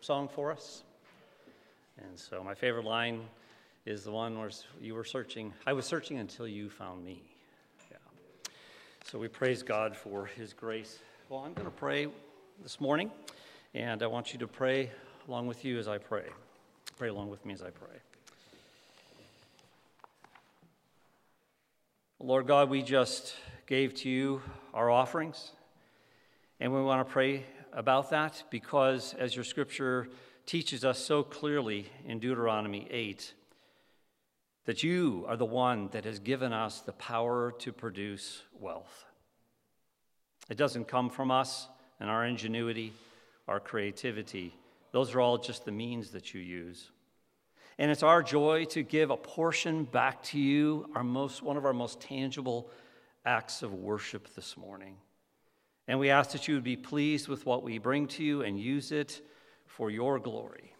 song for us. And so my favorite line is the one where you were searching. I was searching until you found me. Yeah. So we praise God for his grace. Well, I'm going to pray this morning, and I want you to pray along with you as I pray. Pray along with me as I pray. Lord God, we just gave to you our offerings, and we want to pray about that because, as your scripture teaches us so clearly in Deuteronomy 8, that you are the one that has given us the power to produce wealth. It doesn't come from us and our ingenuity, our creativity. Those are all just the means that you use. And it's our joy to give a portion back to you, our most, one of our most tangible acts of worship this morning. And we ask that you would be pleased with what we bring to you and use it for your glory.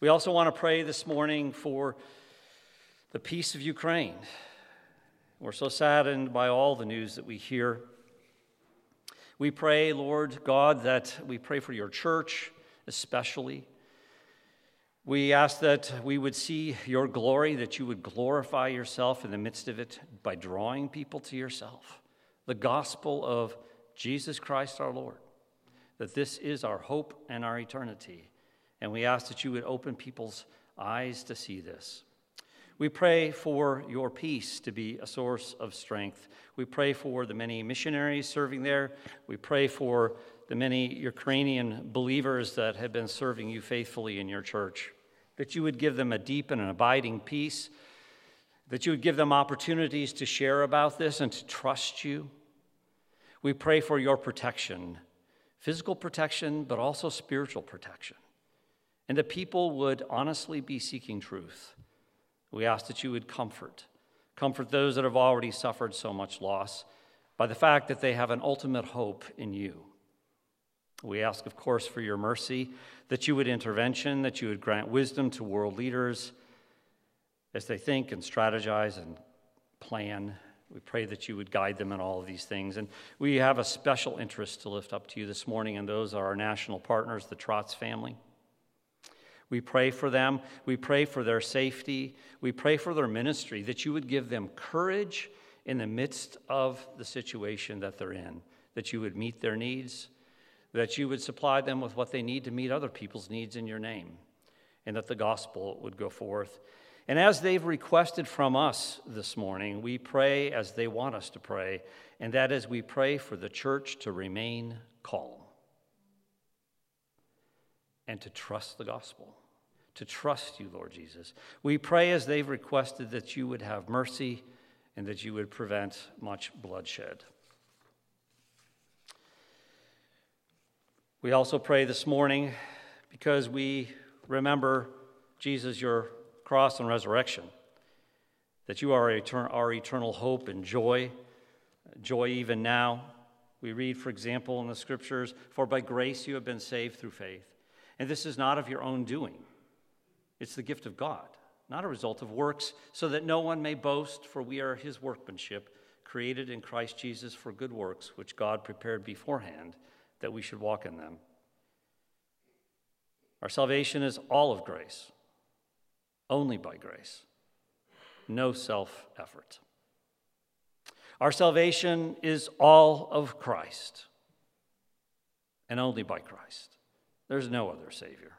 We also want to pray this morning for the peace of Ukraine. We're so saddened by all the news that we hear. We pray, Lord God, that we pray for your church especially. We ask that we would see your glory, that you would glorify yourself in the midst of it by drawing people to yourself. The gospel of Jesus Christ our Lord, that this is our hope and our eternity. And we ask that you would open people's eyes to see this. We pray for your peace to be a source of strength. We pray for the many missionaries serving there. We pray for the many Ukrainian believers that have been serving you faithfully in your church, that you would give them a deep and an abiding peace, that you would give them opportunities to share about this and to trust you. We pray for your protection, physical protection, but also spiritual protection, and that people would honestly be seeking truth. We ask that you would comfort, comfort those that have already suffered so much loss by the fact that they have an ultimate hope in you. We ask, of course, for your mercy, that you would intervention, that you would grant wisdom to world leaders as they think and strategize and plan. We pray that you would guide them in all of these things. And we have a special interest to lift up to you this morning, and those are our national partners, the Trotz family. We pray for them. We pray for their safety. We pray for their ministry, that you would give them courage in the midst of the situation that they're in, that you would meet their needs, that you would supply them with what they need to meet other people's needs in your name, and that the gospel would go forth. And as they've requested from us this morning, we pray as they want us to pray, and that is we pray for the church to remain calm and to trust the gospel, to trust you, Lord Jesus. We pray as they've requested that you would have mercy and that you would prevent much bloodshed. We also pray this morning because we remember, Jesus, your cross and resurrection, that you are our eternal hope and joy, joy even now. We read, for example, in the scriptures, For by grace you have been saved through faith. And this is not of your own doing, it's the gift of God, not a result of works, so that no one may boast, for we are his workmanship, created in Christ Jesus for good works, which God prepared beforehand that we should walk in them. Our salvation is all of grace, only by grace, no self effort. Our salvation is all of Christ, and only by Christ. There's no other Savior.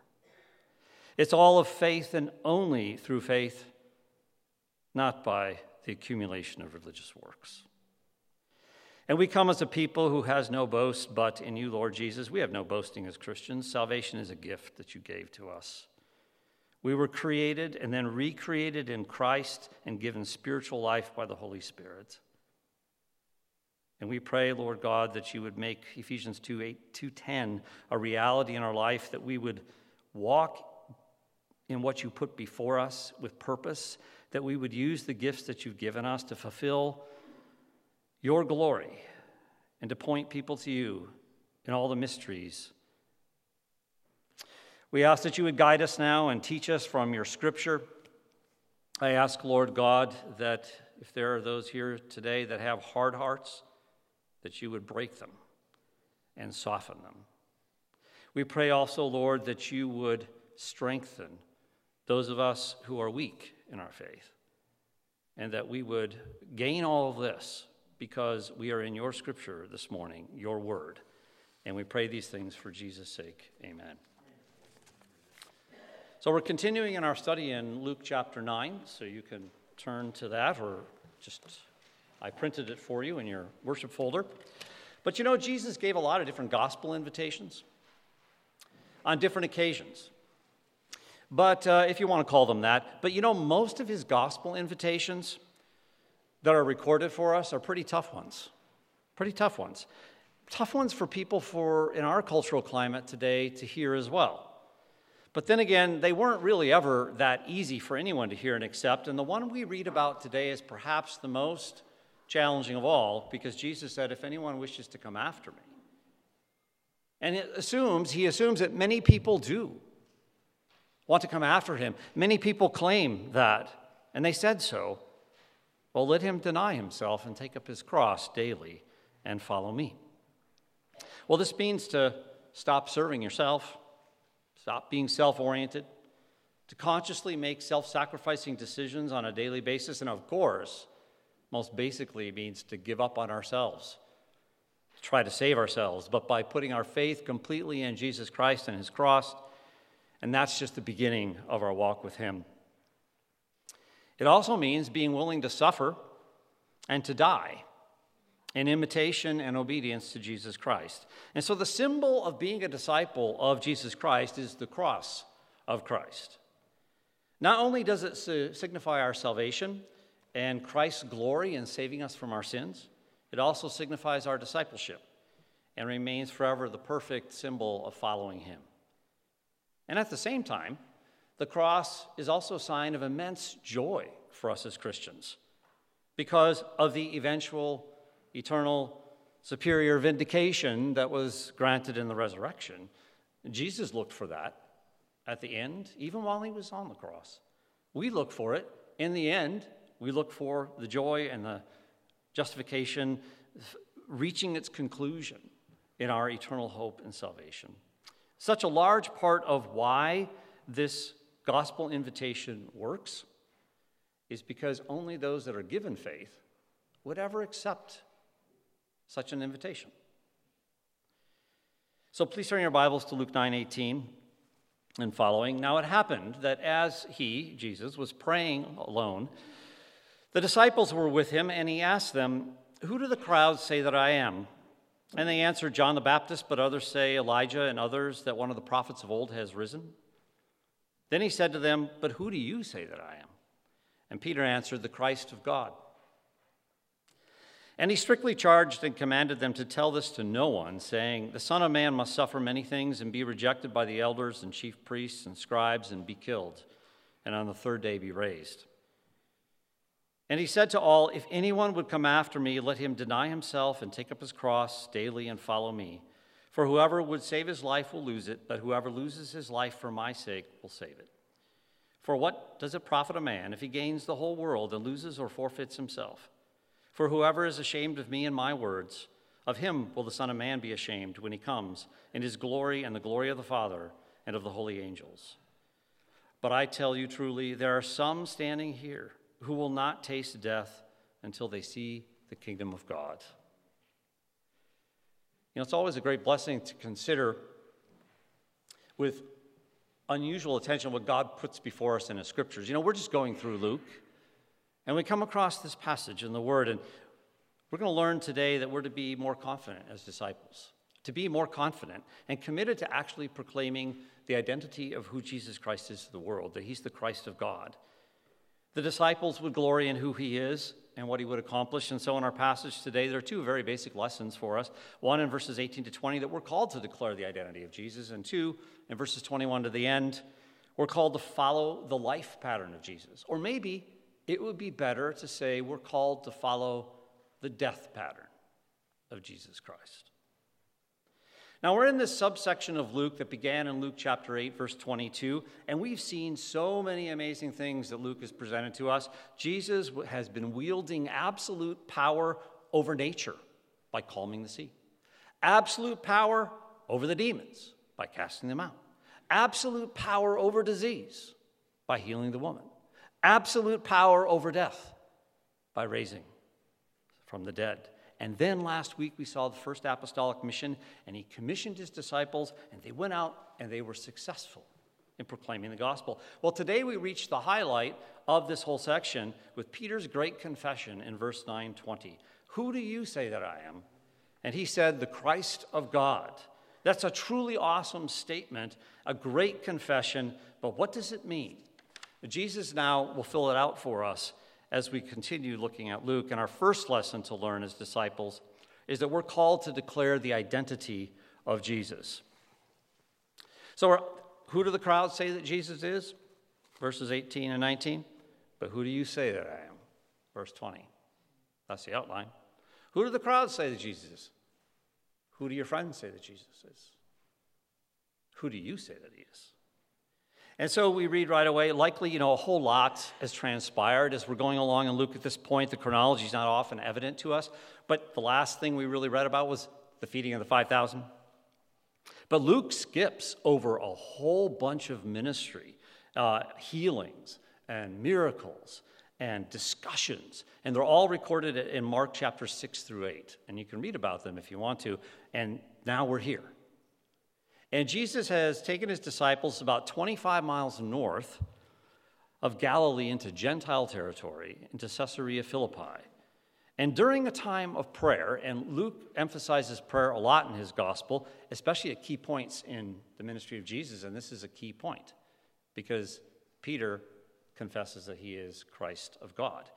It's all of faith and only through faith, not by the accumulation of religious works. And we come as a people who has no boast but in you, Lord Jesus. We have no boasting as Christians. Salvation is a gift that you gave to us. We were created and then recreated in Christ and given spiritual life by the Holy Spirit. And we pray, Lord God, that you would make Ephesians 2 8, 2.10 a reality in our life, that we would walk in what you put before us with purpose, that we would use the gifts that you've given us to fulfill your glory and to point people to you in all the mysteries. We ask that you would guide us now and teach us from your scripture. I ask, Lord God, that if there are those here today that have hard hearts, that you would break them and soften them. We pray also, Lord, that you would strengthen those of us who are weak in our faith, and that we would gain all of this because we are in your scripture this morning, your word. And we pray these things for Jesus' sake. Amen. So we're continuing in our study in Luke chapter 9, so you can turn to that or just, I printed it for you in your worship folder. But you know, Jesus gave a lot of different gospel invitations on different occasions. But uh, if you want to call them that, but you know, most of his gospel invitations that are recorded for us are pretty tough ones. Pretty tough ones. Tough ones for people for in our cultural climate today to hear as well. But then again, they weren't really ever that easy for anyone to hear and accept. And the one we read about today is perhaps the most challenging of all because Jesus said, If anyone wishes to come after me, and it assumes, he assumes that many people do want to come after him. Many people claim that, and they said so. Well, let him deny himself and take up his cross daily and follow me. Well, this means to stop serving yourself, stop being self oriented, to consciously make self sacrificing decisions on a daily basis, and of course, most basically means to give up on ourselves try to save ourselves, but by putting our faith completely in Jesus Christ and his cross. And that's just the beginning of our walk with him. It also means being willing to suffer and to die in imitation and obedience to Jesus Christ. And so the symbol of being a disciple of Jesus Christ is the cross of Christ. Not only does it signify our salvation and Christ's glory in saving us from our sins, it also signifies our discipleship and remains forever the perfect symbol of following Him. And at the same time, the cross is also a sign of immense joy for us as Christians because of the eventual, eternal, superior vindication that was granted in the resurrection. Jesus looked for that at the end, even while he was on the cross. We look for it. In the end, we look for the joy and the justification reaching its conclusion in our eternal hope and salvation. Such a large part of why this gospel invitation works is because only those that are given faith would ever accept such an invitation. So please turn your Bibles to Luke 9:18 and following. Now it happened that as he, Jesus, was praying alone, the disciples were with him, and he asked them, Who do the crowds say that I am? And they answered, John the Baptist, but others say Elijah, and others that one of the prophets of old has risen. Then he said to them, But who do you say that I am? And Peter answered, The Christ of God. And he strictly charged and commanded them to tell this to no one, saying, The Son of Man must suffer many things and be rejected by the elders and chief priests and scribes and be killed, and on the third day be raised. And he said to all, If anyone would come after me, let him deny himself and take up his cross daily and follow me. For whoever would save his life will lose it, but whoever loses his life for my sake will save it. For what does it profit a man if he gains the whole world and loses or forfeits himself? For whoever is ashamed of me and my words, of him will the Son of Man be ashamed when he comes in his glory and the glory of the Father and of the holy angels. But I tell you truly, there are some standing here who will not taste death until they see the kingdom of God. You know, it's always a great blessing to consider with unusual attention what God puts before us in His scriptures. You know, we're just going through Luke, and we come across this passage in the Word, and we're going to learn today that we're to be more confident as disciples, to be more confident and committed to actually proclaiming the identity of who Jesus Christ is to the world, that He's the Christ of God. The disciples would glory in who he is and what he would accomplish. And so, in our passage today, there are two very basic lessons for us. One in verses 18 to 20 that we're called to declare the identity of Jesus, and two in verses 21 to the end, we're called to follow the life pattern of Jesus. Or maybe it would be better to say we're called to follow the death pattern of Jesus Christ. Now, we're in this subsection of Luke that began in Luke chapter 8, verse 22, and we've seen so many amazing things that Luke has presented to us. Jesus has been wielding absolute power over nature by calming the sea, absolute power over the demons by casting them out. Absolute power over disease by healing the woman. Absolute power over death by raising from the dead. And then last week we saw the first apostolic mission, and he commissioned his disciples, and they went out and they were successful in proclaiming the gospel. Well, today we reach the highlight of this whole section with Peter's great confession in verse 920. Who do you say that I am? And he said, The Christ of God. That's a truly awesome statement, a great confession, but what does it mean? Jesus now will fill it out for us as we continue looking at Luke. And our first lesson to learn as disciples is that we're called to declare the identity of Jesus. So, who do the crowds say that Jesus is? Verses 18 and 19. But who do you say that I am? Verse 20. That's the outline. Who do the crowds say that Jesus is? Who do your friends say that Jesus is? Who do you say that he is? And so we read right away, likely, you know, a whole lot has transpired as we're going along in Luke at this point. The chronology is not often evident to us. But the last thing we really read about was the feeding of the 5,000. But Luke skips over a whole bunch of ministry, uh, healings, and miracles, and discussions. And they're all recorded in Mark chapter 6 through 8. And you can read about them if you want to. And now we're here. And Jesus has taken his disciples about 25 miles north of Galilee into Gentile territory, into Caesarea Philippi. And during a time of prayer, and Luke emphasizes prayer a lot in his gospel, especially at key points in the ministry of Jesus, and this is a key point because Peter confesses that he is Christ of God.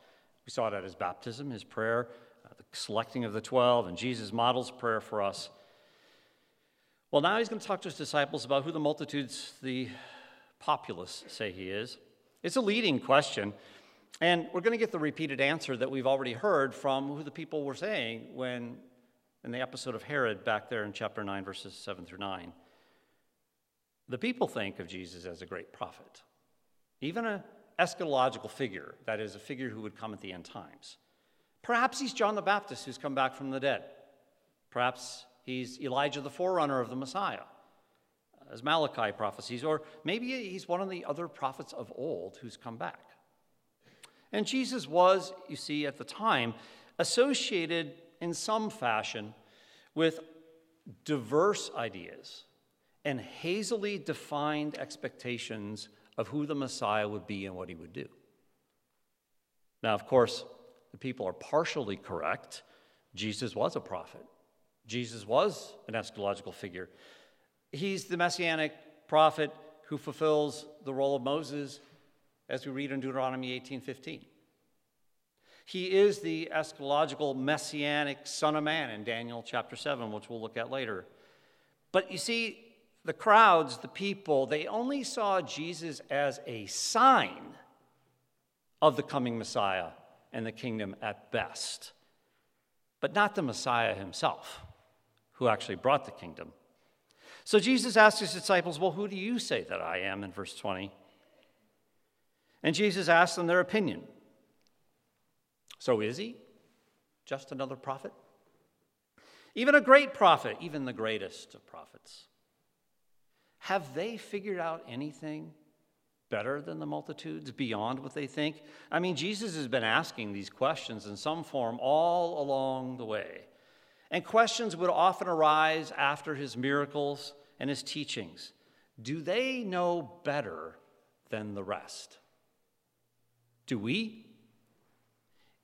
We saw it at his baptism, his prayer, uh, the selecting of the 12, and Jesus models prayer for us well, now he's going to talk to his disciples about who the multitudes, the populace, say he is. It's a leading question, and we're going to get the repeated answer that we've already heard from who the people were saying when, in the episode of Herod back there in chapter 9, verses 7 through 9. The people think of Jesus as a great prophet, even an eschatological figure, that is, a figure who would come at the end times. Perhaps he's John the Baptist who's come back from the dead. Perhaps He's Elijah, the forerunner of the Messiah, as Malachi prophesies, or maybe he's one of the other prophets of old who's come back. And Jesus was, you see, at the time, associated in some fashion with diverse ideas and hazily defined expectations of who the Messiah would be and what he would do. Now, of course, the people are partially correct. Jesus was a prophet. Jesus was an eschatological figure. He's the messianic prophet who fulfills the role of Moses as we read in Deuteronomy 18:15. He is the eschatological messianic son of man in Daniel chapter 7, which we'll look at later. But you see, the crowds, the people, they only saw Jesus as a sign of the coming Messiah and the kingdom at best, but not the Messiah himself who actually brought the kingdom. So Jesus asked his disciples, Well, who do you say that I am in verse 20? And Jesus asked them their opinion. So is he just another prophet? Even a great prophet, even the greatest of prophets. Have they figured out anything better than the multitudes, beyond what they think? I mean, Jesus has been asking these questions in some form all along the way. And questions would often arise after his miracles and his teachings. Do they know better than the rest? Do we?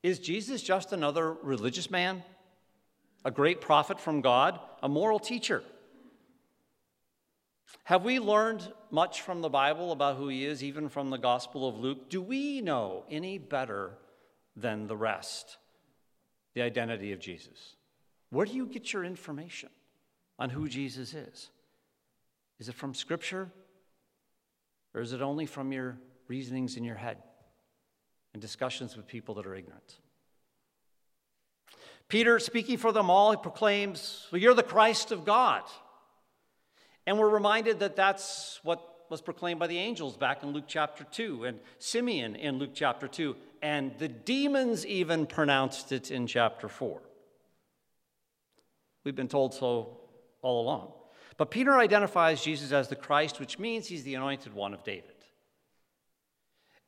Is Jesus just another religious man? A great prophet from God? A moral teacher? Have we learned much from the Bible about who he is, even from the Gospel of Luke? Do we know any better than the rest the identity of Jesus? Where do you get your information on who Jesus is? Is it from Scripture? Or is it only from your reasonings in your head and discussions with people that are ignorant? Peter, speaking for them all, he proclaims, Well, you're the Christ of God. And we're reminded that that's what was proclaimed by the angels back in Luke chapter 2, and Simeon in Luke chapter 2, and the demons even pronounced it in chapter 4. We've been told so all along. But Peter identifies Jesus as the Christ, which means he's the anointed one of David.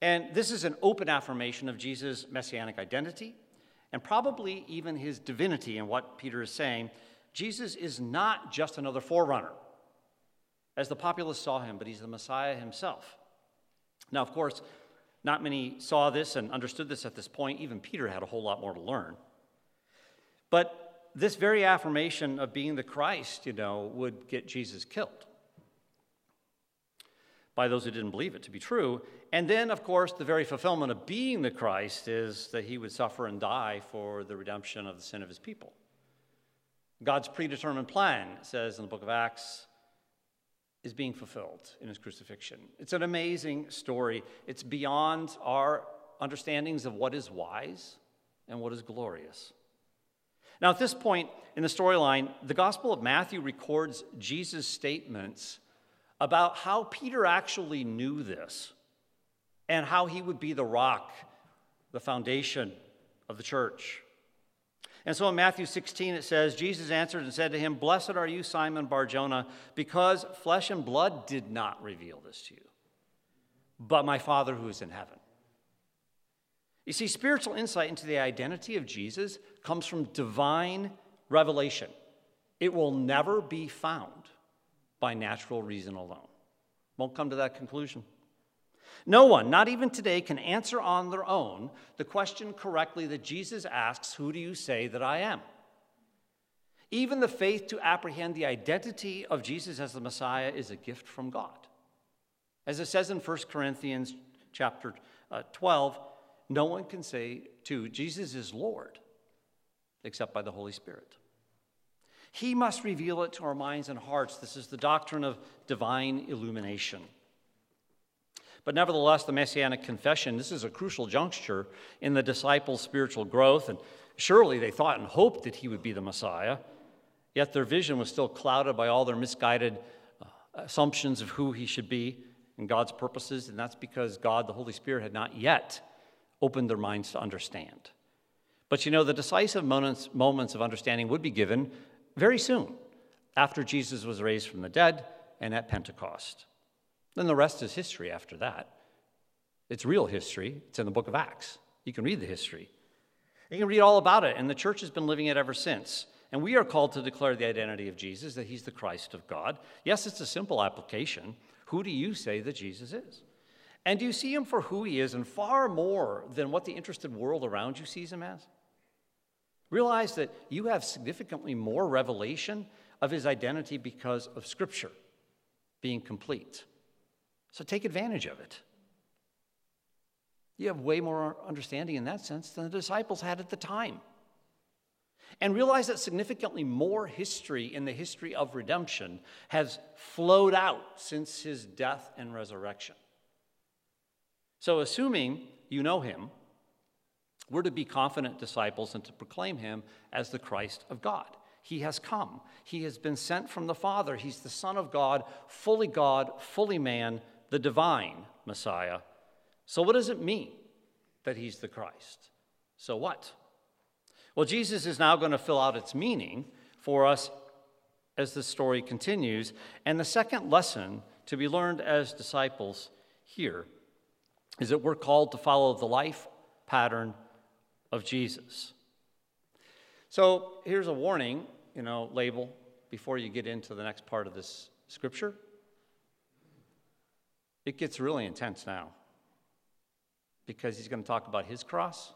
And this is an open affirmation of Jesus' messianic identity and probably even his divinity in what Peter is saying. Jesus is not just another forerunner, as the populace saw him, but he's the Messiah himself. Now, of course, not many saw this and understood this at this point. Even Peter had a whole lot more to learn. But this very affirmation of being the Christ, you know, would get Jesus killed by those who didn't believe it to be true. And then, of course, the very fulfillment of being the Christ is that he would suffer and die for the redemption of the sin of his people. God's predetermined plan, says in the book of Acts, is being fulfilled in his crucifixion. It's an amazing story. It's beyond our understandings of what is wise and what is glorious. Now, at this point in the storyline, the Gospel of Matthew records Jesus' statements about how Peter actually knew this and how he would be the rock, the foundation of the church. And so in Matthew 16, it says, Jesus answered and said to him, Blessed are you, Simon Barjona, because flesh and blood did not reveal this to you, but my Father who is in heaven. You see, spiritual insight into the identity of Jesus comes from divine revelation. It will never be found by natural reason alone. Won't come to that conclusion. No one, not even today, can answer on their own the question correctly that Jesus asks Who do you say that I am? Even the faith to apprehend the identity of Jesus as the Messiah is a gift from God. As it says in 1 Corinthians chapter uh, 12, no one can say to Jesus is Lord except by the Holy Spirit. He must reveal it to our minds and hearts. This is the doctrine of divine illumination. But nevertheless, the Messianic confession, this is a crucial juncture in the disciples' spiritual growth. And surely they thought and hoped that he would be the Messiah. Yet their vision was still clouded by all their misguided uh, assumptions of who he should be and God's purposes. And that's because God, the Holy Spirit, had not yet opened their minds to understand. But you know, the decisive moments, moments of understanding would be given very soon after Jesus was raised from the dead and at Pentecost. Then the rest is history after that. It's real history, it's in the book of Acts. You can read the history. You can read all about it, and the church has been living it ever since. And we are called to declare the identity of Jesus, that he's the Christ of God. Yes, it's a simple application. Who do you say that Jesus is? And do you see him for who he is and far more than what the interested world around you sees him as? Realize that you have significantly more revelation of his identity because of Scripture being complete. So take advantage of it. You have way more understanding in that sense than the disciples had at the time. And realize that significantly more history in the history of redemption has flowed out since his death and resurrection. So, assuming you know him, we're to be confident disciples and to proclaim him as the Christ of God. He has come. He has been sent from the Father. He's the Son of God, fully God, fully man, the divine Messiah. So, what does it mean that he's the Christ? So, what? Well, Jesus is now going to fill out its meaning for us as the story continues. And the second lesson to be learned as disciples here is that we're called to follow the life pattern of Jesus. So here's a warning, you know, label before you get into the next part of this scripture. It gets really intense now because he's going to talk about his cross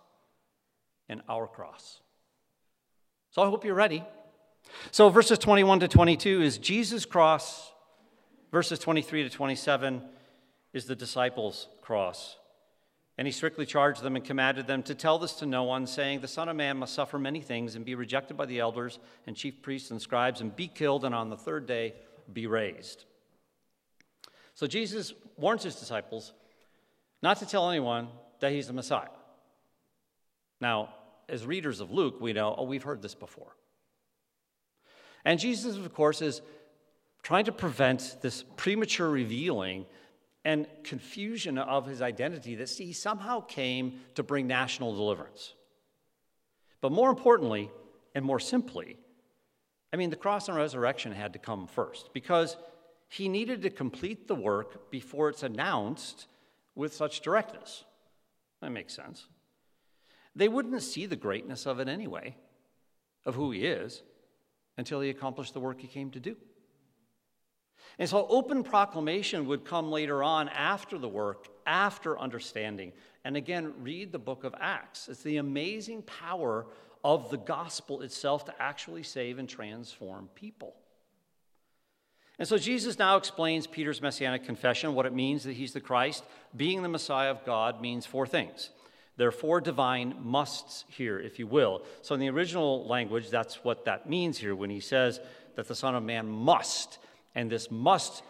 and our cross. So I hope you're ready. So verses 21 to 22 is Jesus' cross, verses 23 to 27 is the disciples' cross. And he strictly charged them and commanded them to tell this to no one, saying, The Son of Man must suffer many things and be rejected by the elders and chief priests and scribes and be killed and on the third day be raised. So Jesus warns his disciples not to tell anyone that he's the Messiah. Now, as readers of Luke, we know, oh, we've heard this before. And Jesus, of course, is trying to prevent this premature revealing and confusion of his identity that he somehow came to bring national deliverance. But more importantly, and more simply, I mean, the cross and resurrection had to come first because he needed to complete the work before it's announced with such directness. That makes sense. They wouldn't see the greatness of it anyway, of who he is, until he accomplished the work he came to do. And so, open proclamation would come later on after the work, after understanding. And again, read the book of Acts. It's the amazing power of the gospel itself to actually save and transform people. And so Jesus now explains Peter's messianic confession, what it means that he's the Christ. Being the Messiah of God means four things. There are four divine musts here, if you will. So, in the original language, that's what that means here when he says that the Son of Man must. And this must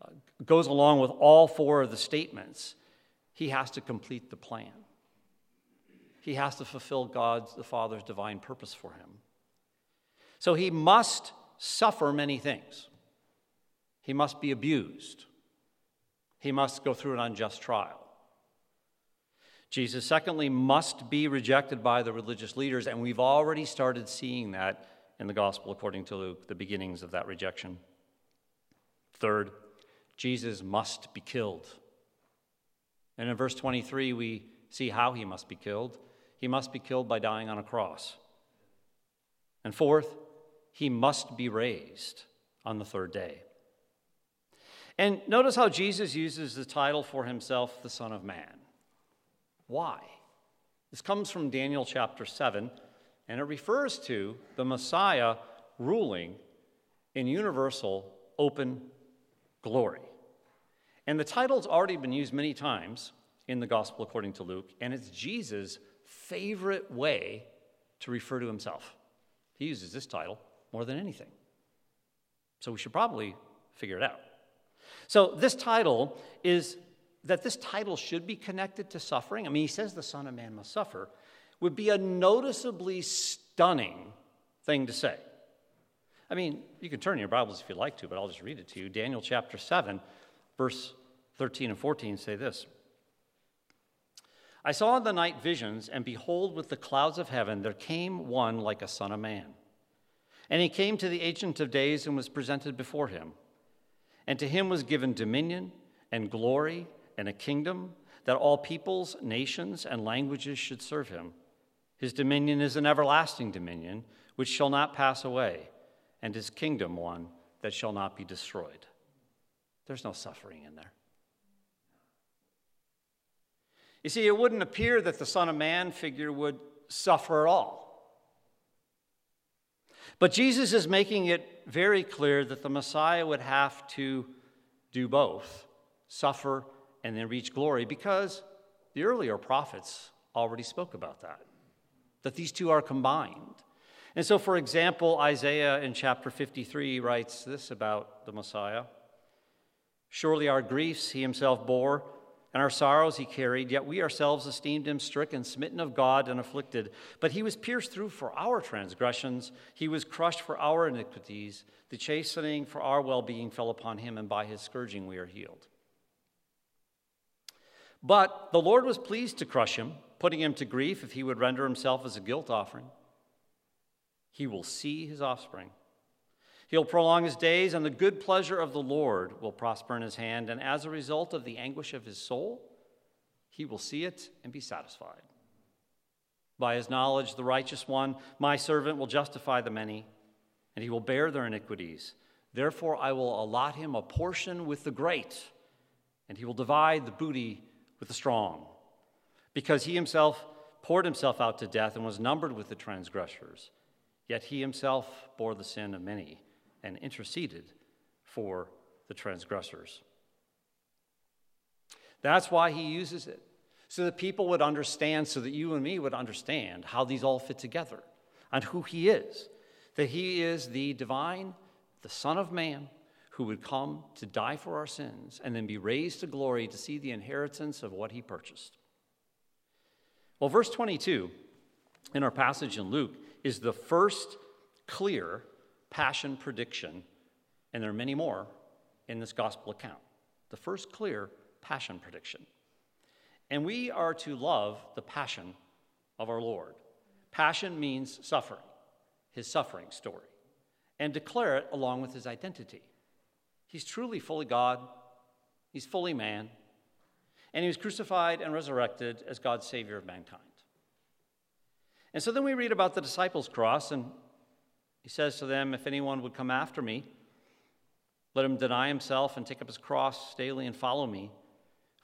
uh, goes along with all four of the statements. He has to complete the plan, he has to fulfill God's, the Father's divine purpose for him. So, he must suffer many things. He must be abused. He must go through an unjust trial. Jesus, secondly, must be rejected by the religious leaders, and we've already started seeing that in the gospel according to Luke, the beginnings of that rejection. Third, Jesus must be killed. And in verse 23, we see how he must be killed. He must be killed by dying on a cross. And fourth, he must be raised on the third day. And notice how Jesus uses the title for himself, the Son of Man. Why? This comes from Daniel chapter 7, and it refers to the Messiah ruling in universal, open glory. And the title's already been used many times in the Gospel according to Luke, and it's Jesus' favorite way to refer to himself. He uses this title more than anything. So we should probably figure it out. So, this title is that this title should be connected to suffering. I mean, he says the Son of Man must suffer, would be a noticeably stunning thing to say. I mean, you can turn your Bibles if you'd like to, but I'll just read it to you. Daniel chapter 7, verse 13 and 14 say this I saw in the night visions, and behold, with the clouds of heaven there came one like a son of man. And he came to the Ancient of Days and was presented before him. And to him was given dominion and glory and a kingdom that all peoples, nations, and languages should serve him. His dominion is an everlasting dominion which shall not pass away, and his kingdom one that shall not be destroyed. There's no suffering in there. You see, it wouldn't appear that the Son of Man figure would suffer at all. But Jesus is making it very clear that the Messiah would have to do both suffer and then reach glory because the earlier prophets already spoke about that, that these two are combined. And so, for example, Isaiah in chapter 53 writes this about the Messiah Surely our griefs he himself bore and our sorrows he carried, yet we ourselves esteemed him stricken, smitten of God, and afflicted. But he was pierced through for our transgressions, he was crushed for our iniquities. The chastening for our well being fell upon him, and by his scourging we are healed. But the Lord was pleased to crush him, putting him to grief if he would render himself as a guilt offering. He will see his offspring. He'll prolong his days, and the good pleasure of the Lord will prosper in his hand. And as a result of the anguish of his soul, he will see it and be satisfied. By his knowledge, the righteous one, my servant, will justify the many, and he will bear their iniquities. Therefore, I will allot him a portion with the great, and he will divide the booty with the strong. Because he himself poured himself out to death and was numbered with the transgressors, yet he himself bore the sin of many and interceded for the transgressors. That's why he uses it, so that people would understand, so that you and me would understand how these all fit together and who he is. That he is the divine, the Son of Man, who would come to die for our sins and then be raised to glory to see the inheritance of what he purchased. Well, verse 22 in our passage in Luke is the first clear passion prediction, and there are many more in this gospel account. The first clear passion prediction. And we are to love the passion of our Lord. Passion means suffering, his suffering story. and declare it along with his identity. He's truly fully God, he's fully man, and he was crucified and resurrected as God's Savior of mankind. And so then we read about the disciples' cross, and he says to them, If anyone would come after me, let him deny himself and take up his cross daily and follow me.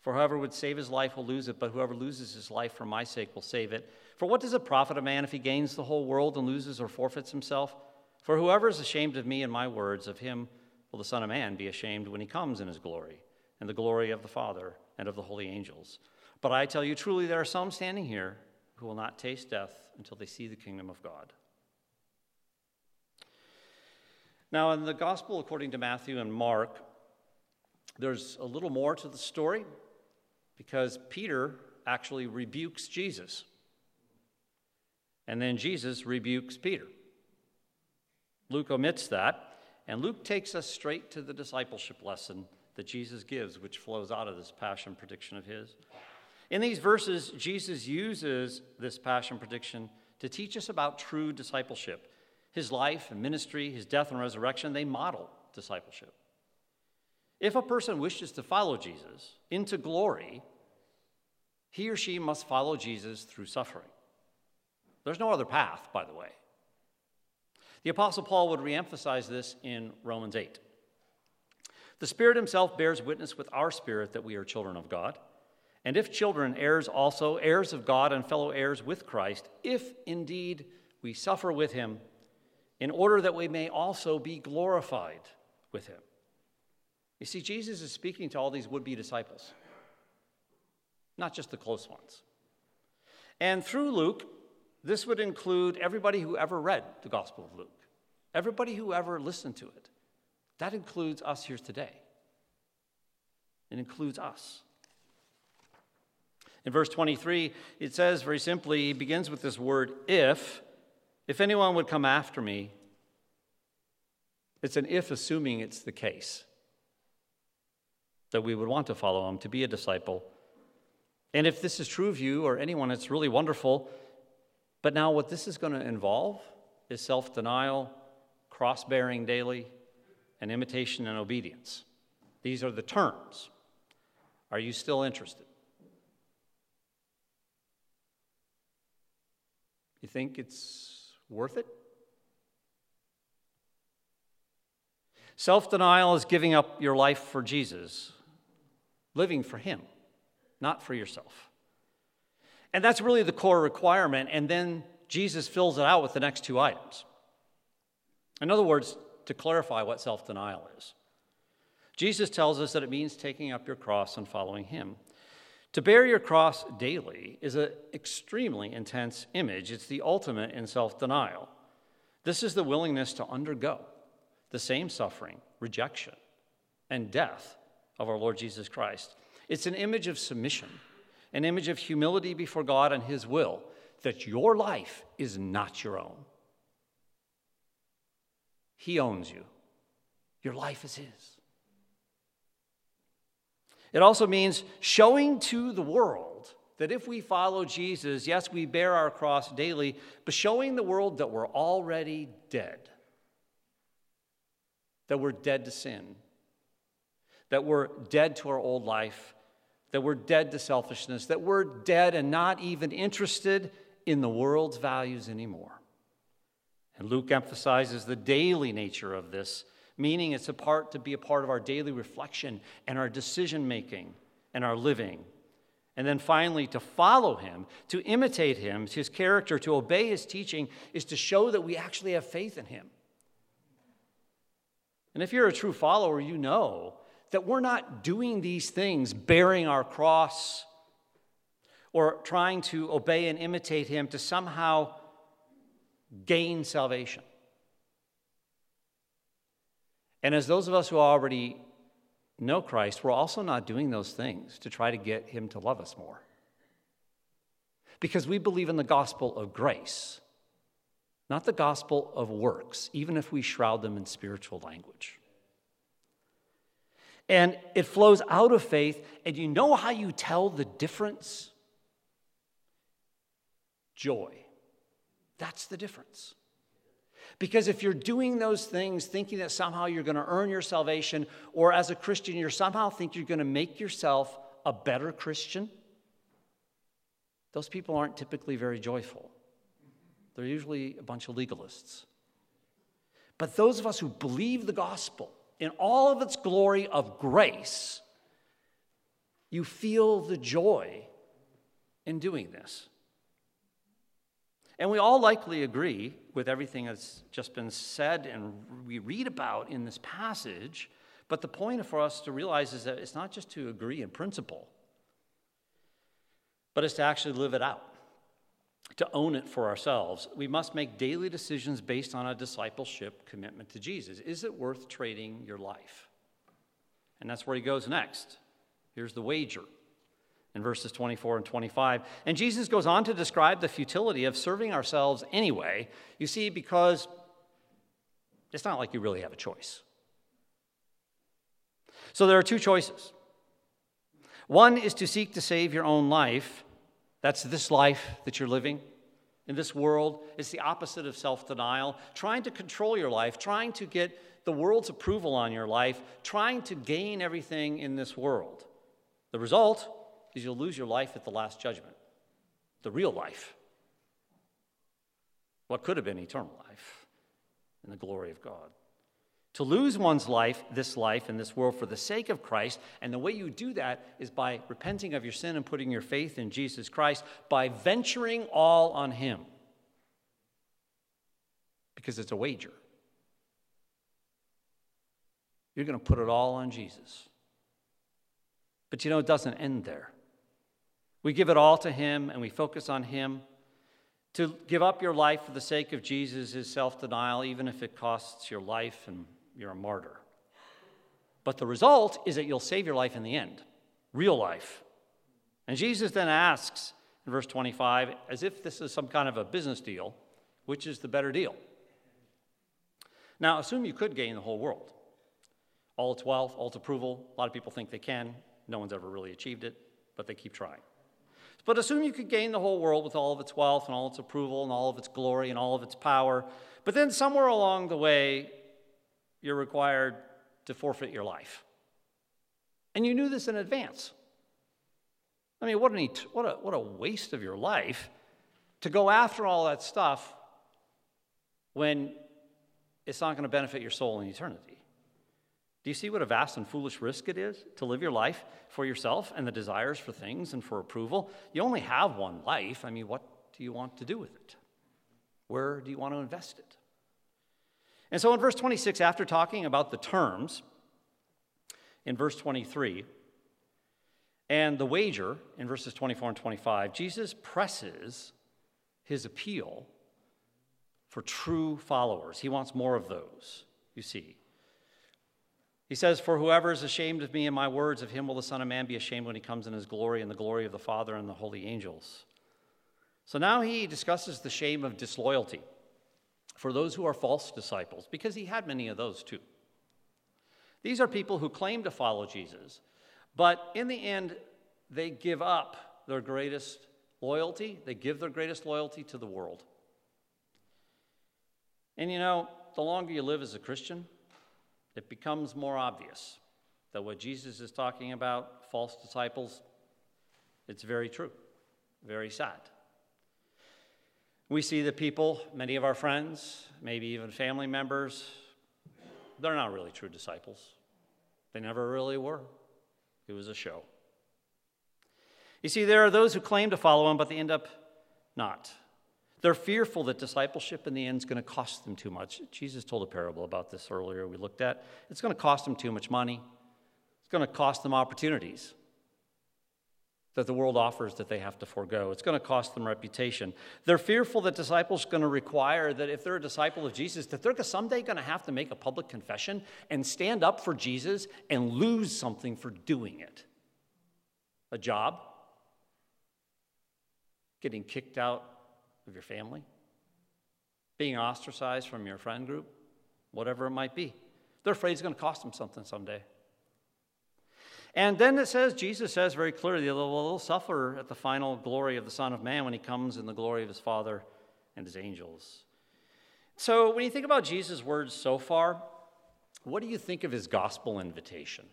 For whoever would save his life will lose it, but whoever loses his life for my sake will save it. For what does it profit a man if he gains the whole world and loses or forfeits himself? For whoever is ashamed of me and my words, of him will the Son of Man be ashamed when he comes in his glory, and the glory of the Father and of the holy angels. But I tell you truly, there are some standing here who will not taste death until they see the kingdom of God. Now, in the Gospel according to Matthew and Mark, there's a little more to the story because Peter actually rebukes Jesus. And then Jesus rebukes Peter. Luke omits that, and Luke takes us straight to the discipleship lesson that Jesus gives, which flows out of this passion prediction of his. In these verses, Jesus uses this passion prediction to teach us about true discipleship. His life and ministry, his death and resurrection, they model discipleship. If a person wishes to follow Jesus into glory, he or she must follow Jesus through suffering. There's no other path, by the way. The Apostle Paul would reemphasize this in Romans 8. The Spirit Himself bears witness with our spirit that we are children of God. And if children, heirs also, heirs of God and fellow heirs with Christ, if indeed we suffer with him, in order that we may also be glorified with him. You see, Jesus is speaking to all these would be disciples, not just the close ones. And through Luke, this would include everybody who ever read the Gospel of Luke, everybody who ever listened to it. That includes us here today. It includes us. In verse 23, it says very simply, he begins with this word, if. If anyone would come after me, it's an if assuming it's the case that we would want to follow him, to be a disciple. And if this is true of you or anyone, it's really wonderful. But now, what this is going to involve is self denial, cross bearing daily, and imitation and obedience. These are the terms. Are you still interested? You think it's worth it? Self denial is giving up your life for Jesus, living for Him, not for yourself. And that's really the core requirement. And then Jesus fills it out with the next two items. In other words, to clarify what self denial is, Jesus tells us that it means taking up your cross and following Him. To bear your cross daily is an extremely intense image. It's the ultimate in self denial. This is the willingness to undergo the same suffering, rejection, and death of our Lord Jesus Christ. It's an image of submission, an image of humility before God and His will, that your life is not your own. He owns you, your life is His. It also means showing to the world that if we follow Jesus, yes, we bear our cross daily, but showing the world that we're already dead, that we're dead to sin, that we're dead to our old life, that we're dead to selfishness, that we're dead and not even interested in the world's values anymore. And Luke emphasizes the daily nature of this meaning it's a part to be a part of our daily reflection and our decision making and our living. And then finally, to follow him, to imitate him, his character, to obey his teaching, is to show that we actually have faith in him. And if you're a true follower, you know that we're not doing these things, bearing our cross, or trying to obey and imitate him to somehow gain salvation. And as those of us who already know Christ, we're also not doing those things to try to get Him to love us more. Because we believe in the gospel of grace, not the gospel of works, even if we shroud them in spiritual language. And it flows out of faith, and you know how you tell the difference? Joy. That's the difference. Because if you're doing those things thinking that somehow you're going to earn your salvation, or as a Christian, you're somehow think you're going to make yourself a better Christian, those people aren't typically very joyful. They're usually a bunch of legalists. But those of us who believe the gospel in all of its glory of grace, you feel the joy in doing this. And we all likely agree with everything that's just been said and we read about in this passage. But the point for us to realize is that it's not just to agree in principle, but it's to actually live it out, to own it for ourselves. We must make daily decisions based on a discipleship commitment to Jesus. Is it worth trading your life? And that's where he goes next. Here's the wager in verses 24 and 25. And Jesus goes on to describe the futility of serving ourselves anyway, you see, because it's not like you really have a choice. So there are two choices. One is to seek to save your own life. That's this life that you're living in this world. It's the opposite of self denial. Trying to control your life, trying to get the world's approval on your life, trying to gain everything in this world. The result is you'll lose your life at the last judgment, the real life. What could have been eternal life in the glory of God. To lose one's life, this life, in this world for the sake of Christ, and the way you do that is by repenting of your sin and putting your faith in Jesus Christ, by venturing all on Him. Because it's a wager. You're going to put it all on Jesus. But you know, it doesn't end there. We give it all to Him and we focus on Him. To give up your life for the sake of Jesus is self denial, even if it costs your life and you're a martyr. But the result is that you'll save your life in the end, real life. And Jesus then asks in verse 25, as if this is some kind of a business deal, which is the better deal? Now, assume you could gain the whole world. All its wealth, all its approval. A lot of people think they can. No one's ever really achieved it, but they keep trying. But assume you could gain the whole world with all of its wealth and all its approval and all of its glory and all of its power. But then somewhere along the way, you're required to forfeit your life. And you knew this in advance. I mean, what, an, what, a, what a waste of your life to go after all that stuff when it's not going to benefit your soul in eternity. Do you see what a vast and foolish risk it is to live your life for yourself and the desires for things and for approval? You only have one life. I mean, what do you want to do with it? Where do you want to invest it? And so in verse 26, after talking about the terms, in verse 23, and the wager in verses 24 and 25, Jesus presses his appeal for true followers. He wants more of those, you see. He says, For whoever is ashamed of me and my words, of him will the Son of Man be ashamed when he comes in his glory and the glory of the Father and the holy angels. So now he discusses the shame of disloyalty for those who are false disciples, because he had many of those too. These are people who claim to follow Jesus, but in the end, they give up their greatest loyalty, they give their greatest loyalty to the world. And you know, the longer you live as a Christian, it becomes more obvious that what Jesus is talking about, false disciples, it's very true, very sad. We see the people, many of our friends, maybe even family members, they're not really true disciples. They never really were. It was a show. You see, there are those who claim to follow him, but they end up not. They're fearful that discipleship in the end is going to cost them too much. Jesus told a parable about this earlier, we looked at. It's going to cost them too much money, it's going to cost them opportunities that the world offers that they have to forego. It's going to cost them reputation. They're fearful that disciples are going to require that if they're a disciple of Jesus, that they're someday going to have to make a public confession and stand up for Jesus and lose something for doing it. A job, getting kicked out of your family, being ostracized from your friend group, whatever it might be. They're afraid it's going to cost them something someday. And then it says, Jesus says very clearly, they'll suffer at the final glory of the Son of Man when he comes in the glory of his Father and his angels. So, when you think about Jesus' words so far, what do you think of his gospel invitation?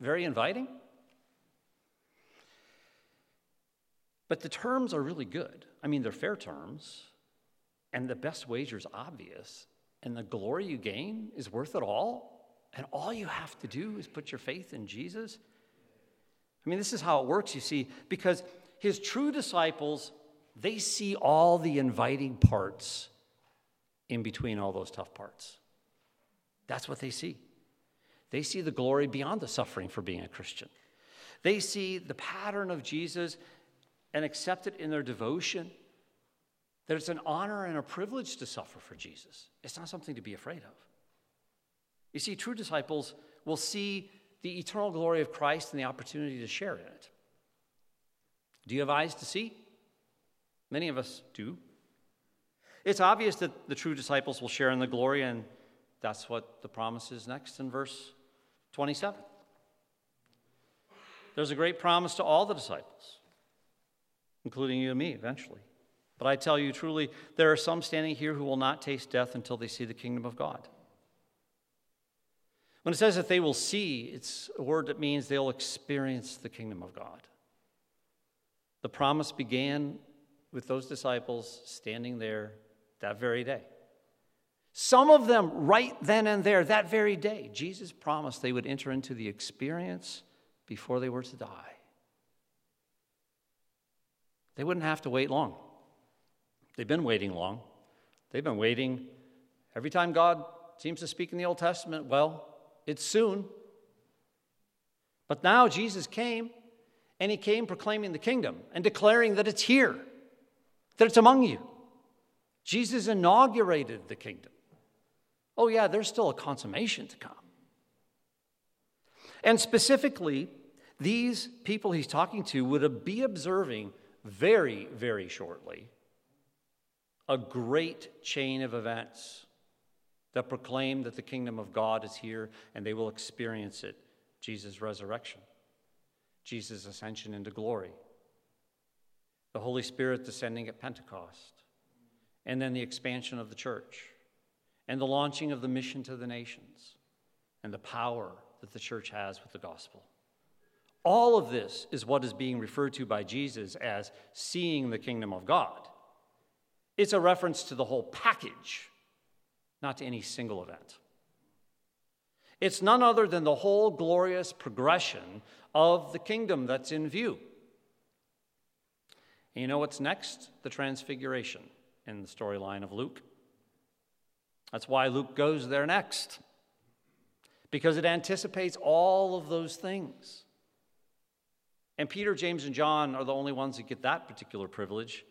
Very inviting? But the terms are really good. I mean, they're fair terms, and the best wager is obvious, and the glory you gain is worth it all. And all you have to do is put your faith in Jesus. I mean, this is how it works, you see, because his true disciples they see all the inviting parts in between all those tough parts. That's what they see. They see the glory beyond the suffering for being a Christian. They see the pattern of Jesus and accept it in their devotion that it's an honor and a privilege to suffer for Jesus. It's not something to be afraid of. You see, true disciples will see the eternal glory of Christ and the opportunity to share in it. Do you have eyes to see? Many of us do. It's obvious that the true disciples will share in the glory, and that's what the promise is next in verse 27. There's a great promise to all the disciples, including you and me eventually. But I tell you truly, there are some standing here who will not taste death until they see the kingdom of God. When it says that they will see, it's a word that means they'll experience the kingdom of God. The promise began with those disciples standing there that very day. Some of them, right then and there, that very day, Jesus promised they would enter into the experience before they were to die. They wouldn't have to wait long. They've been waiting long. They've been waiting. Every time God seems to speak in the Old Testament, well, it's soon. But now Jesus came, and he came proclaiming the kingdom and declaring that it's here that it's among you. Jesus inaugurated the kingdom. Oh, yeah, there's still a consummation to come. And specifically, these people he's talking to would be observing very, very shortly a great chain of events that proclaim that the kingdom of God is here and they will experience it Jesus' resurrection, Jesus' ascension into glory, the Holy Spirit descending at Pentecost, and then the expansion of the church, and the launching of the mission to the nations, and the power that the church has with the gospel. All of this is what is being referred to by Jesus as seeing the kingdom of God. It's a reference to the whole package, not to any single event. It's none other than the whole glorious progression of the kingdom that's in view. And you know what's next? The transfiguration in the storyline of Luke. That's why Luke goes there next, because it anticipates all of those things. And Peter, James, and John are the only ones that get that particular privilege.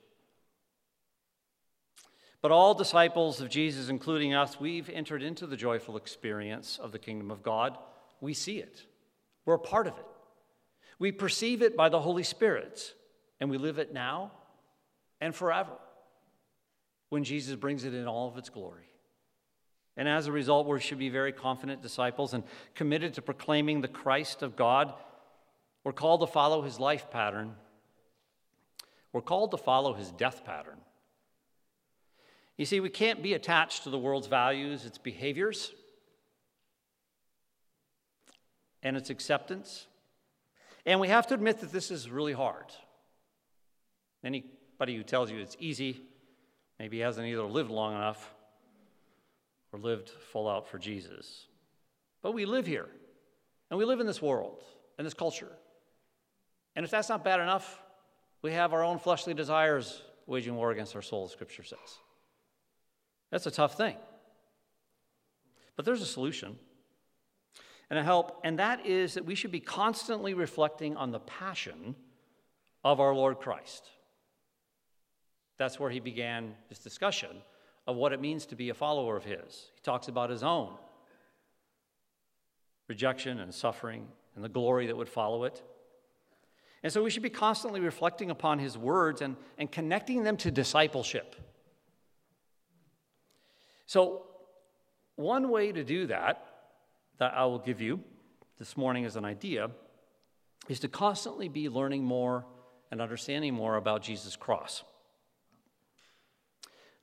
But all disciples of Jesus, including us, we've entered into the joyful experience of the kingdom of God. We see it, we're a part of it. We perceive it by the Holy Spirit and we live it now and forever when Jesus brings it in all of its glory. And as a result, we should be very confident disciples and committed to proclaiming the Christ of God. We're called to follow his life pattern. We're called to follow his death pattern. You see, we can't be attached to the world's values, its behaviors, and its acceptance. And we have to admit that this is really hard. Anybody who tells you it's easy maybe hasn't either lived long enough or lived full out for Jesus. But we live here, and we live in this world, in this culture. And if that's not bad enough, we have our own fleshly desires waging war against our soul, Scripture says. That's a tough thing. But there's a solution and a help, and that is that we should be constantly reflecting on the passion of our Lord Christ. That's where he began his discussion of what it means to be a follower of his. He talks about his own rejection and suffering and the glory that would follow it. And so we should be constantly reflecting upon his words and, and connecting them to discipleship. So, one way to do that, that I will give you this morning as an idea, is to constantly be learning more and understanding more about Jesus' cross.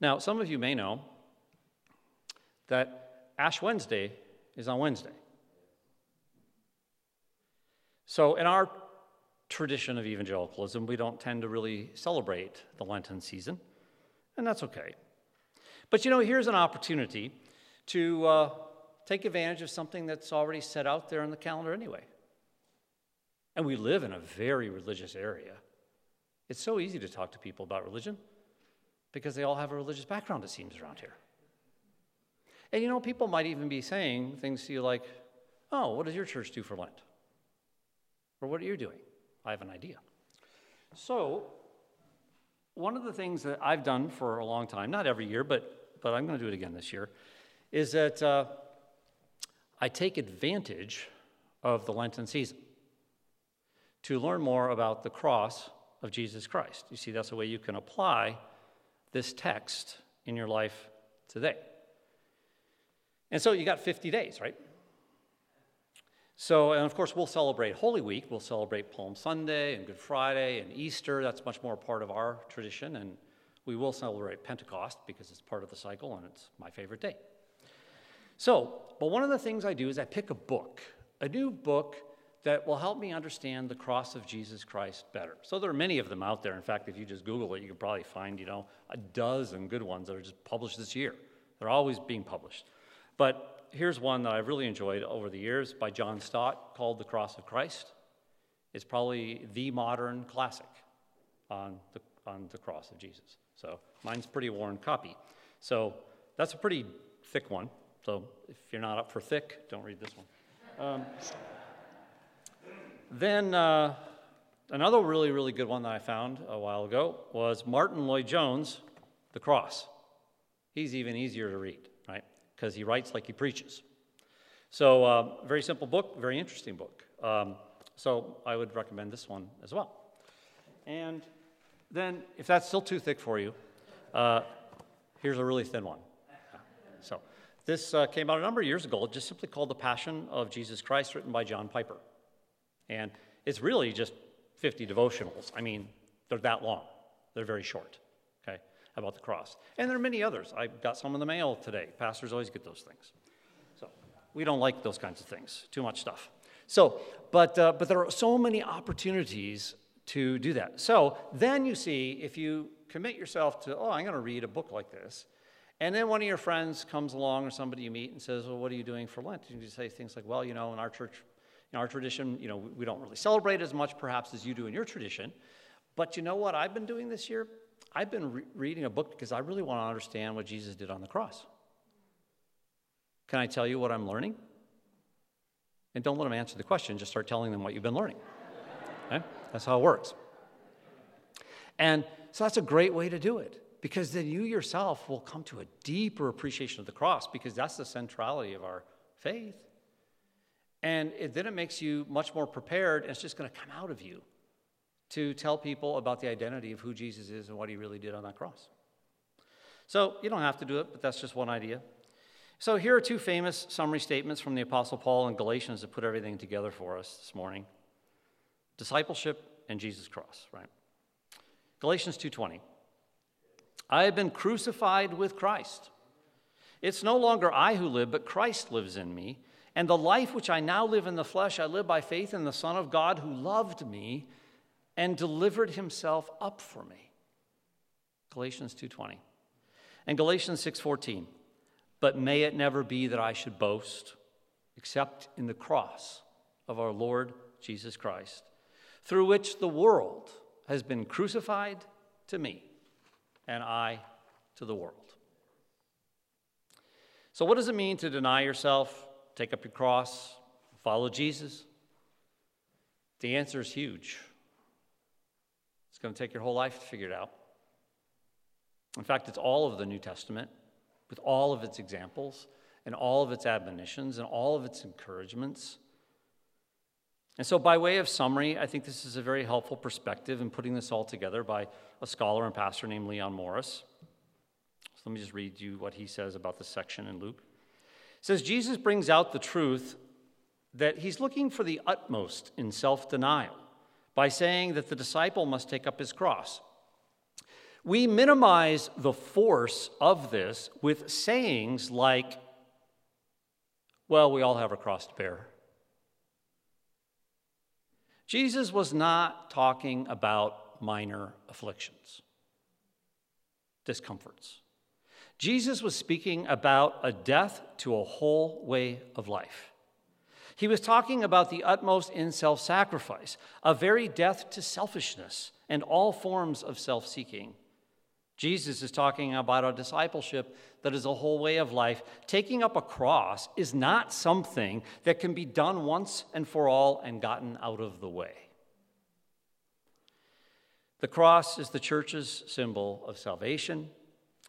Now, some of you may know that Ash Wednesday is on Wednesday. So, in our tradition of evangelicalism, we don't tend to really celebrate the Lenten season, and that's okay. But you know, here's an opportunity to uh, take advantage of something that's already set out there in the calendar anyway. And we live in a very religious area. It's so easy to talk to people about religion because they all have a religious background, it seems, around here. And you know, people might even be saying things to you like, Oh, what does your church do for Lent? Or what are you doing? I have an idea. So, one of the things that I've done for a long time, not every year, but, but I'm going to do it again this year, is that uh, I take advantage of the Lenten season to learn more about the cross of Jesus Christ. You see, that's the way you can apply this text in your life today. And so you got 50 days, right? So, and of course, we'll celebrate Holy Week. We'll celebrate Palm Sunday and Good Friday and Easter. That's much more part of our tradition. And we will celebrate Pentecost because it's part of the cycle and it's my favorite day. So, but one of the things I do is I pick a book, a new book that will help me understand the cross of Jesus Christ better. So there are many of them out there. In fact, if you just Google it, you can probably find, you know, a dozen good ones that are just published this year. They're always being published. But here's one that I've really enjoyed over the years by John Stott called The Cross of Christ. It's probably the modern classic on the, on the cross of Jesus. So mine's pretty worn copy. So that's a pretty thick one. So if you're not up for thick, don't read this one. Um, then uh, another really, really good one that I found a while ago was Martyn Lloyd-Jones, The Cross. He's even easier to read because he writes like he preaches. So, uh, very simple book, very interesting book. Um, so, I would recommend this one as well. And then, if that's still too thick for you, uh, here's a really thin one. So, this uh, came out a number of years ago, just simply called The Passion of Jesus Christ, written by John Piper. And it's really just 50 devotionals. I mean, they're that long, they're very short about the cross. And there are many others. I got some in the mail today. Pastors always get those things. So we don't like those kinds of things, too much stuff. So, but, uh, but there are so many opportunities to do that. So then you see, if you commit yourself to, oh, I'm going to read a book like this, and then one of your friends comes along or somebody you meet and says, well, what are you doing for Lent? And you say things like, well, you know, in our church, in our tradition, you know, we don't really celebrate as much perhaps as you do in your tradition. But you know what I've been doing this year? I've been re- reading a book because I really want to understand what Jesus did on the cross. Can I tell you what I'm learning? And don't let them answer the question, just start telling them what you've been learning. Okay? Eh? That's how it works. And so that's a great way to do it because then you yourself will come to a deeper appreciation of the cross because that's the centrality of our faith. And it, then it makes you much more prepared, and it's just going to come out of you to tell people about the identity of who Jesus is and what he really did on that cross. So you don't have to do it, but that's just one idea. So here are two famous summary statements from the Apostle Paul in Galatians that put everything together for us this morning. Discipleship and Jesus cross, right? Galatians 2:20. I have been crucified with Christ. It's no longer I who live, but Christ lives in me. And the life which I now live in the flesh, I live by faith in the Son of God who loved me and delivered himself up for me. Galatians 2:20. And Galatians 6:14. But may it never be that I should boast except in the cross of our Lord Jesus Christ, through which the world has been crucified to me and I to the world. So, what does it mean to deny yourself, take up your cross, follow Jesus? The answer is huge. It's going to take your whole life to figure it out. In fact, it's all of the New Testament with all of its examples and all of its admonitions and all of its encouragements. And so, by way of summary, I think this is a very helpful perspective in putting this all together by a scholar and pastor named Leon Morris. So, let me just read you what he says about this section in Luke. It says, Jesus brings out the truth that he's looking for the utmost in self denial by saying that the disciple must take up his cross. We minimize the force of this with sayings like, well, we all have a cross to bear. Jesus was not talking about minor afflictions, discomforts. Jesus was speaking about a death to a whole way of life. He was talking about the utmost in self sacrifice, a very death to selfishness and all forms of self seeking. Jesus is talking about a discipleship that is a whole way of life. Taking up a cross is not something that can be done once and for all and gotten out of the way. The cross is the church's symbol of salvation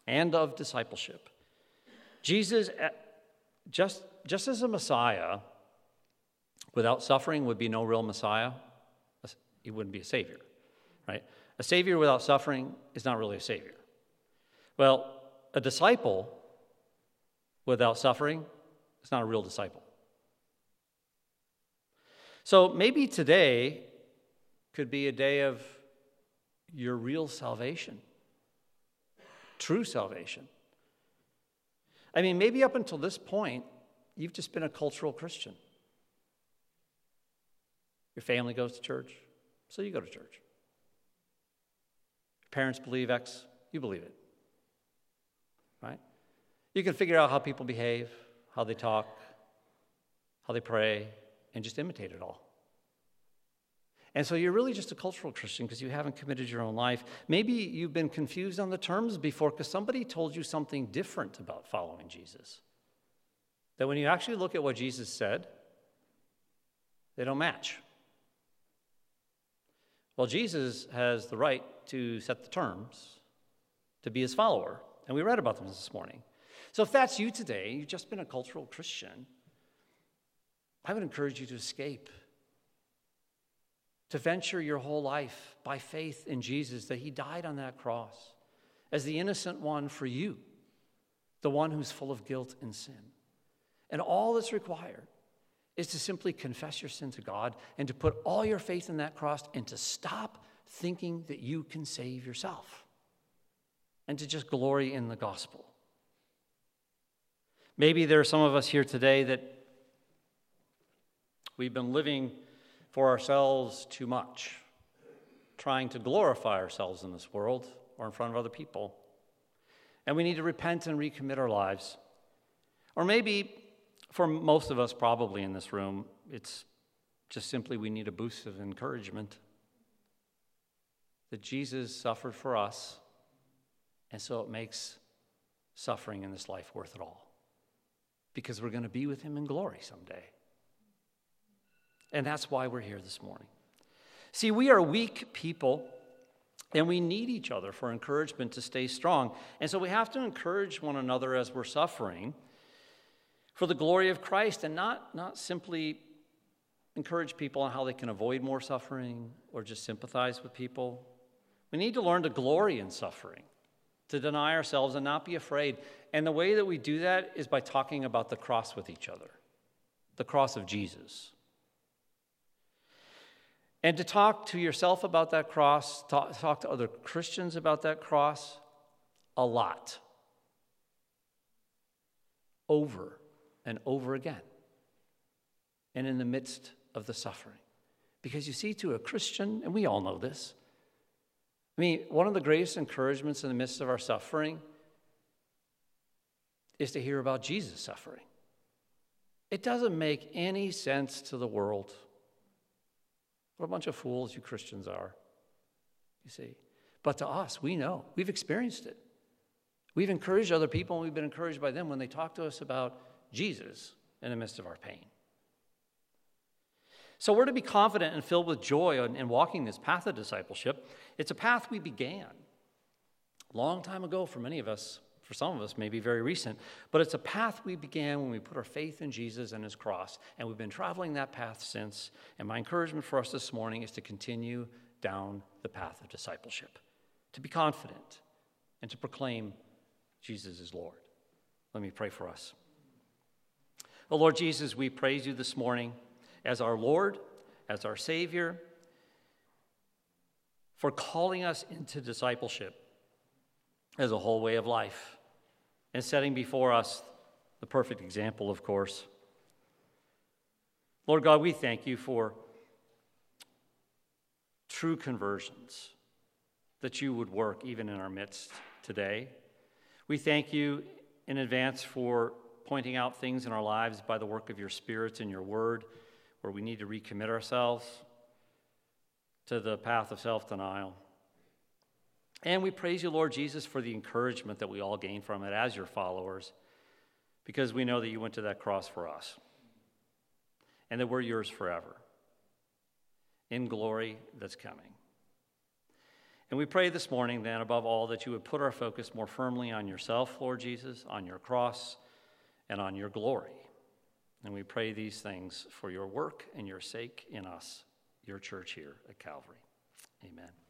and of discipleship. Jesus, eh, just, just as a Messiah, without suffering would be no real Messiah, he wouldn't be a Savior, right? A Savior without suffering is not really a Savior. Well, a disciple without suffering is not a real disciple. So maybe today could be a day of your real salvation, true salvation. I mean, maybe up until this point, you've just been a cultural Christian. Your family goes to church, so you go to church. Your parents believe X, you believe it right? You can figure out how people behave, how they talk, how they pray, and just imitate it all. And so you're really just a cultural Christian because you haven't committed your own life. Maybe you've been confused on the terms before because somebody told you something different about following Jesus. That when you actually look at what Jesus said, they don't match. Well, Jesus has the right to set the terms to be his follower. And we read about them this morning. So if that's you today, you've just been a cultural Christian, I would encourage you to escape, to venture your whole life by faith in Jesus, that He died on that cross as the innocent one for you, the one who's full of guilt and sin. And all that's required is to simply confess your sin to God and to put all your faith in that cross and to stop thinking that you can save yourself and to just glory in the gospel. Maybe there are some of us here today that we've been living for ourselves too much, trying to glorify ourselves in this world or in front of other people. And we need to repent and recommit our lives. Or maybe for most of us, probably in this room, it's just simply we need a boost of encouragement that Jesus suffered for us and so it makes suffering in this life worth it all. Because we're going to be with him in glory someday. And that's why we're here this morning. See, we are weak people, and we need each other for encouragement to stay strong. And so we have to encourage one another as we're suffering for the glory of Christ and not, not simply encourage people on how they can avoid more suffering or just sympathize with people. We need to learn to glory in suffering to deny ourselves and not be afraid. And the way that we do that is by talking about the cross with each other, the cross of Jesus. And to talk to yourself about that cross, talk, talk to other Christians about that cross a lot. Over and over again. And in the midst of the suffering. Because you see, to a Christian, and we all know this, I mean, one of the greatest encouragements in the midst of our suffering is to hear about Jesus' suffering. It doesn't make any sense to the world. What a bunch of fools you Christians are, you see. But to us, we know. We've experienced it. We've encouraged other people, and we've been encouraged by them when they talk to us about Jesus in the midst of our pain. So we're to be confident and filled with joy in, in walking this path of discipleship. It's a path we began a long time ago for many of us, for some of us, maybe very recent, but it's a path we began when we put our faith in Jesus and his cross, and we've been traveling that path since. And my encouragement for us this morning is to continue down the path of discipleship, to be confident, and to proclaim Jesus is Lord. Let me pray for us. Oh, Lord Jesus, we praise you this morning as our Lord, as our Savior, for calling us into discipleship. as a whole way of life and setting before us the perfect example, of course. Lord God, we thank you for true conversions that you would work even in our midst today. We thank you in advance for pointing out things in our lives by the work of your spirits and your word where we need to recommit ourselves to the path of self denial. And we praise you, Lord Jesus, for the encouragement that we all gain from it as your followers, because we know that you went to that cross for us and that we're yours forever in glory that's coming. And we pray this morning, then, above all, that you would put our focus more firmly on yourself, Lord Jesus, on your cross, and on your glory. And we pray these things for your work and your sake in us, your church here at Calvary. Amen.